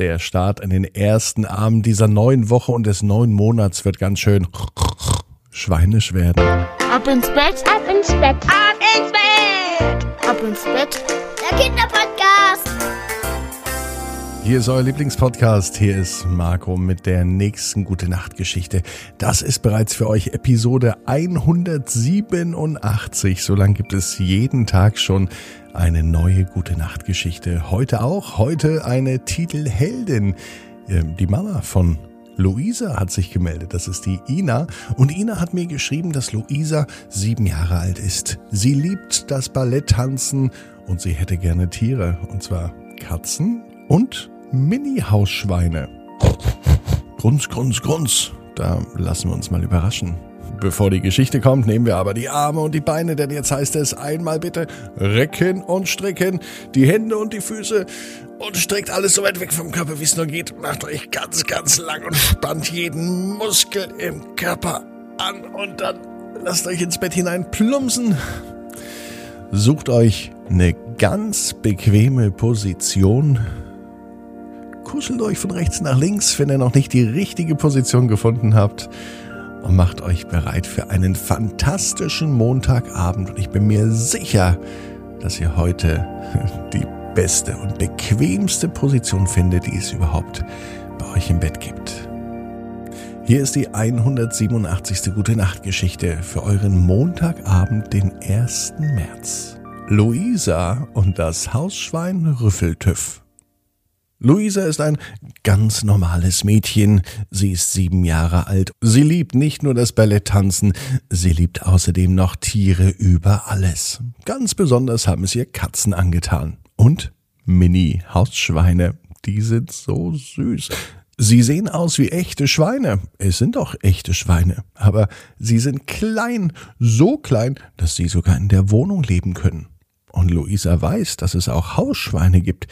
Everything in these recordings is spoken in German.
Der Start in den ersten Abend dieser neuen Woche und des neuen Monats wird ganz schön schweinisch werden. Ab ins Bett, ab ins Bett, ab ins Bett, ab ins Bett. Der Kinderpodcast. Hier ist euer Lieblingspodcast. Hier ist Marco mit der nächsten Gute Nacht Geschichte. Das ist bereits für euch Episode 187. So lang gibt es jeden Tag schon eine neue Gute Nacht Geschichte. Heute auch. Heute eine Titelheldin. Ähm, die Mama von Luisa hat sich gemeldet. Das ist die Ina. Und Ina hat mir geschrieben, dass Luisa sieben Jahre alt ist. Sie liebt das Balletttanzen und sie hätte gerne Tiere. Und zwar Katzen und Mini-Hausschweine. Grunz, grunz, grunz. Da lassen wir uns mal überraschen. Bevor die Geschichte kommt, nehmen wir aber die Arme und die Beine, denn jetzt heißt es einmal bitte recken und strecken, die Hände und die Füße und streckt alles so weit weg vom Körper, wie es nur geht. Macht euch ganz, ganz lang und spannt jeden Muskel im Körper an und dann lasst euch ins Bett hinein plumpsen. Sucht euch eine ganz bequeme Position. Kuschelt euch von rechts nach links, wenn ihr noch nicht die richtige Position gefunden habt und macht euch bereit für einen fantastischen Montagabend. Und ich bin mir sicher, dass ihr heute die beste und bequemste Position findet, die es überhaupt bei euch im Bett gibt. Hier ist die 187. Gute Nacht Geschichte für euren Montagabend, den 1. März. Luisa und das Hausschwein Rüffeltüff. Luisa ist ein ganz normales Mädchen. Sie ist sieben Jahre alt. Sie liebt nicht nur das Balletttanzen, sie liebt außerdem noch Tiere über alles. Ganz besonders haben es ihr Katzen angetan. Und Mini-Hausschweine. Die sind so süß. Sie sehen aus wie echte Schweine. Es sind doch echte Schweine. Aber sie sind klein, so klein, dass sie sogar in der Wohnung leben können. Und Luisa weiß, dass es auch Hausschweine gibt,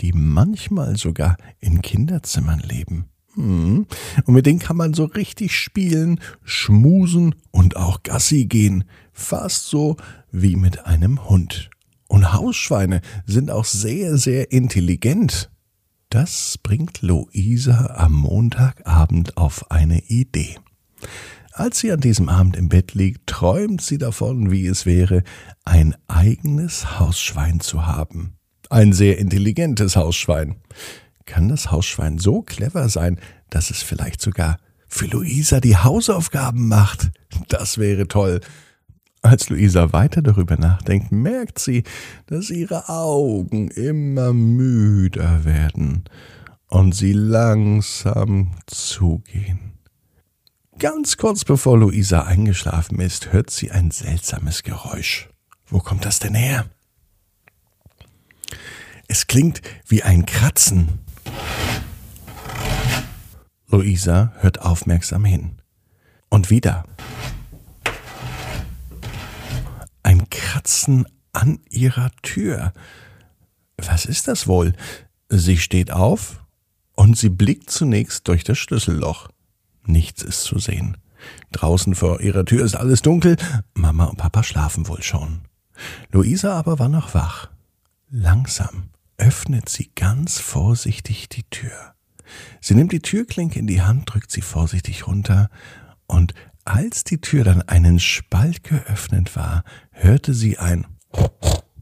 die manchmal sogar in Kinderzimmern leben. Hm. Und mit denen kann man so richtig spielen, schmusen und auch Gassi gehen. Fast so wie mit einem Hund. Und Hausschweine sind auch sehr, sehr intelligent. Das bringt Luisa am Montagabend auf eine Idee. Als sie an diesem Abend im Bett liegt, träumt sie davon, wie es wäre, ein eigenes Hausschwein zu haben. Ein sehr intelligentes Hausschwein. Kann das Hausschwein so clever sein, dass es vielleicht sogar für Luisa die Hausaufgaben macht? Das wäre toll. Als Luisa weiter darüber nachdenkt, merkt sie, dass ihre Augen immer müder werden und sie langsam zugehen. Ganz kurz bevor Luisa eingeschlafen ist, hört sie ein seltsames Geräusch. Wo kommt das denn her? Es klingt wie ein Kratzen. Luisa hört aufmerksam hin. Und wieder. Ein Kratzen an ihrer Tür. Was ist das wohl? Sie steht auf und sie blickt zunächst durch das Schlüsselloch. Nichts ist zu sehen. Draußen vor ihrer Tür ist alles dunkel. Mama und Papa schlafen wohl schon. Luisa aber war noch wach. Langsam öffnet sie ganz vorsichtig die Tür. Sie nimmt die Türklinke in die Hand, drückt sie vorsichtig runter, und als die Tür dann einen Spalt geöffnet war, hörte sie ein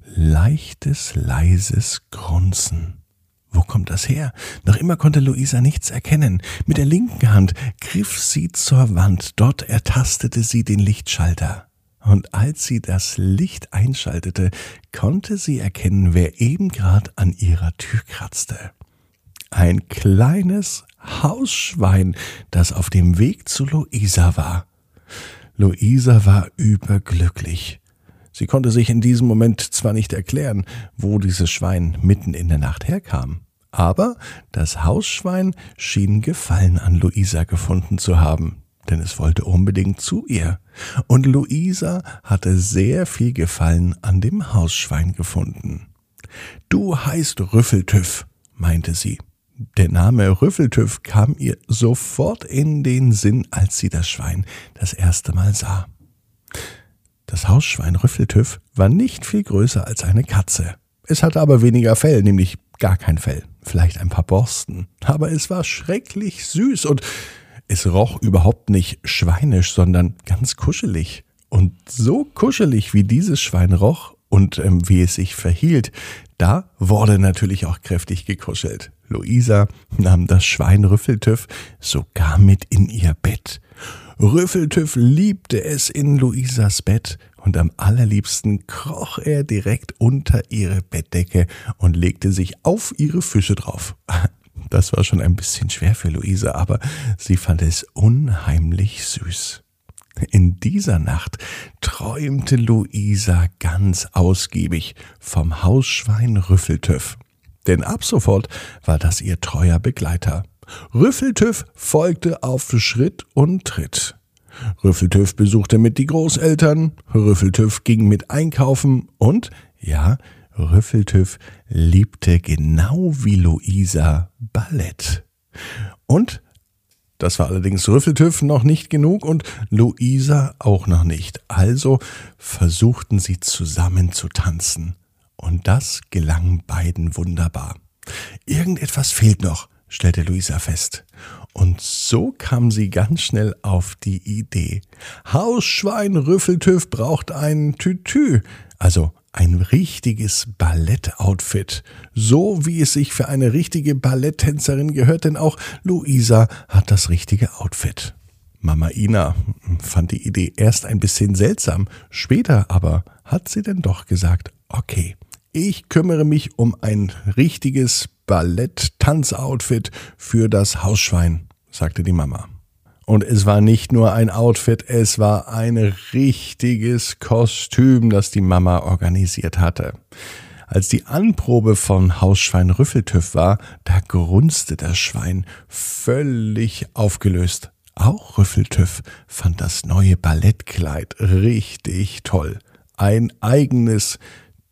leichtes, leises Grunzen. Wo kommt das her? Noch immer konnte Luisa nichts erkennen. Mit der linken Hand griff sie zur Wand, dort ertastete sie den Lichtschalter und als sie das Licht einschaltete, konnte sie erkennen, wer eben grad an ihrer Tür kratzte. Ein kleines Hausschwein, das auf dem Weg zu Luisa war. Luisa war überglücklich. Sie konnte sich in diesem Moment zwar nicht erklären, wo dieses Schwein mitten in der Nacht herkam, aber das Hausschwein schien Gefallen an Luisa gefunden zu haben, denn es wollte unbedingt zu ihr. Und Luisa hatte sehr viel Gefallen an dem Hausschwein gefunden. Du heißt Rüffeltüff, meinte sie. Der Name Rüffeltüff kam ihr sofort in den Sinn, als sie das Schwein das erste Mal sah. Das Hausschwein Rüffeltüff war nicht viel größer als eine Katze. Es hatte aber weniger Fell, nämlich gar kein Fell. vielleicht ein paar Borsten. Aber es war schrecklich süß und es roch überhaupt nicht schweinisch, sondern ganz kuschelig. Und so kuschelig wie dieses Schwein roch und ähm, wie es sich verhielt, da wurde natürlich auch kräftig gekuschelt. Luisa nahm das Schwein Rüffeltüff sogar mit in ihr Bett. Rüffeltüff liebte es in Luisas Bett und am allerliebsten kroch er direkt unter ihre Bettdecke und legte sich auf ihre Füße drauf. Das war schon ein bisschen schwer für Luisa, aber sie fand es unheimlich süß. In dieser Nacht träumte Luisa ganz ausgiebig vom Hausschwein Rüffeltüff. Denn ab sofort war das ihr treuer Begleiter. Rüffeltüff folgte auf Schritt und Tritt. Rüffeltüff besuchte mit die Großeltern, Rüffeltüff ging mit einkaufen und, ja, Rüffeltüff liebte genau wie Luisa Ballett. Und das war allerdings Rüffeltüff noch nicht genug und Luisa auch noch nicht. Also versuchten sie zusammen zu tanzen. Und das gelang beiden wunderbar. Irgendetwas fehlt noch, stellte Luisa fest. Und so kam sie ganz schnell auf die Idee. Hausschwein Rüffeltüff braucht ein Tütü, also ein richtiges Ballettoutfit, so wie es sich für eine richtige Balletttänzerin gehört, denn auch Luisa hat das richtige Outfit. Mama Ina fand die Idee erst ein bisschen seltsam, später aber hat sie denn doch gesagt, okay, ich kümmere mich um ein richtiges Ballett-Tanzoutfit für das Hausschwein, sagte die Mama. Und es war nicht nur ein Outfit, es war ein richtiges Kostüm, das die Mama organisiert hatte. Als die Anprobe von Hausschwein Rüffeltüff war, da grunzte das Schwein völlig aufgelöst. Auch Rüffeltüff fand das neue Ballettkleid richtig toll. Ein eigenes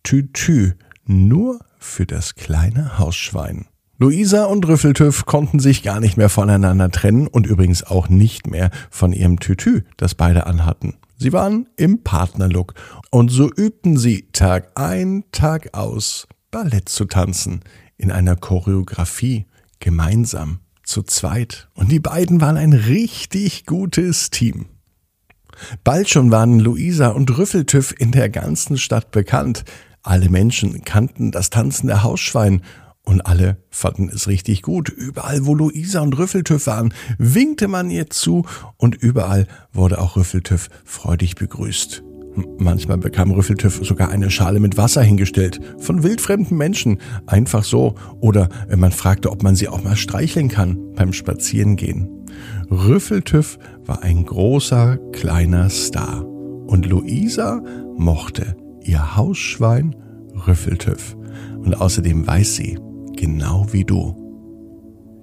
Tütü, nur für das kleine Hausschwein. Luisa und Rüffeltüff konnten sich gar nicht mehr voneinander trennen und übrigens auch nicht mehr von ihrem Tütü, das beide anhatten. Sie waren im Partnerlook und so übten sie Tag ein, Tag aus Ballett zu tanzen in einer Choreografie gemeinsam zu zweit und die beiden waren ein richtig gutes Team. Bald schon waren Luisa und Rüffeltüff in der ganzen Stadt bekannt. Alle Menschen kannten das tanzende Hausschwein und alle fanden es richtig gut. Überall, wo Luisa und Rüffeltüff waren, winkte man ihr zu und überall wurde auch Rüffeltüff freudig begrüßt. Manchmal bekam Rüffeltüff sogar eine Schale mit Wasser hingestellt, von wildfremden Menschen, einfach so, oder wenn man fragte, ob man sie auch mal streicheln kann beim Spazierengehen. Rüffeltüff war ein großer, kleiner Star. Und Luisa mochte ihr Hausschwein Rüffeltüff. Und außerdem weiß sie, genau wie du.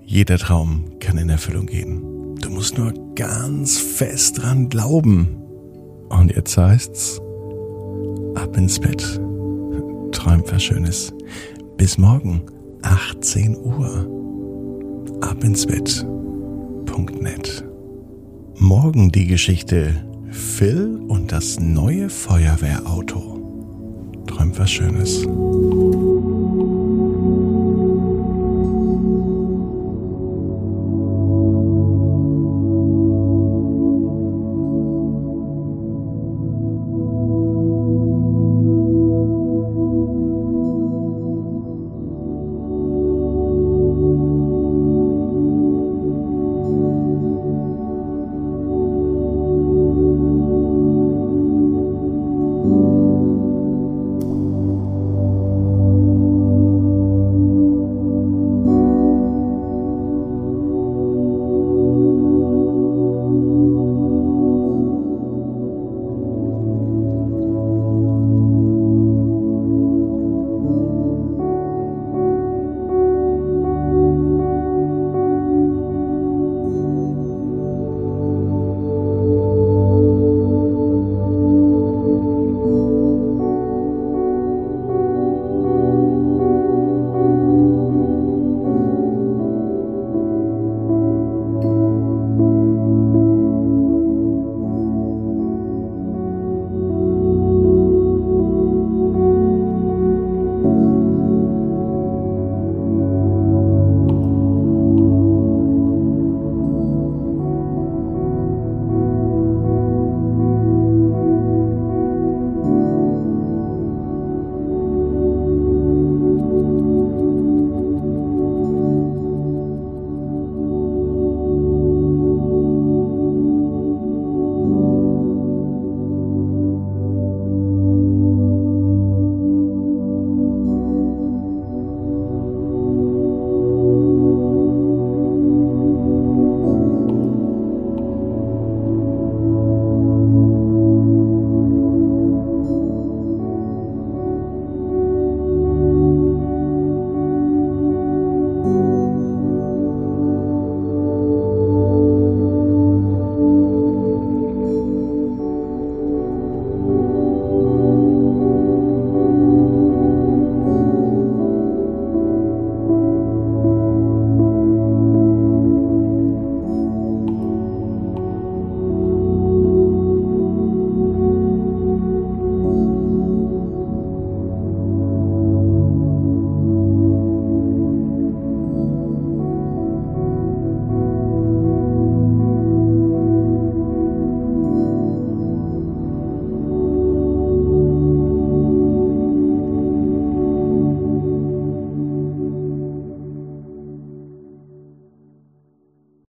Jeder Traum kann in Erfüllung gehen. Du musst nur ganz fest dran glauben. Und jetzt heißt's, ab ins Bett. Träum was Schönes. Bis morgen, 18 Uhr. Ab ins Bett.net. Morgen die Geschichte Phil und das neue Feuerwehrauto. Träum was Schönes.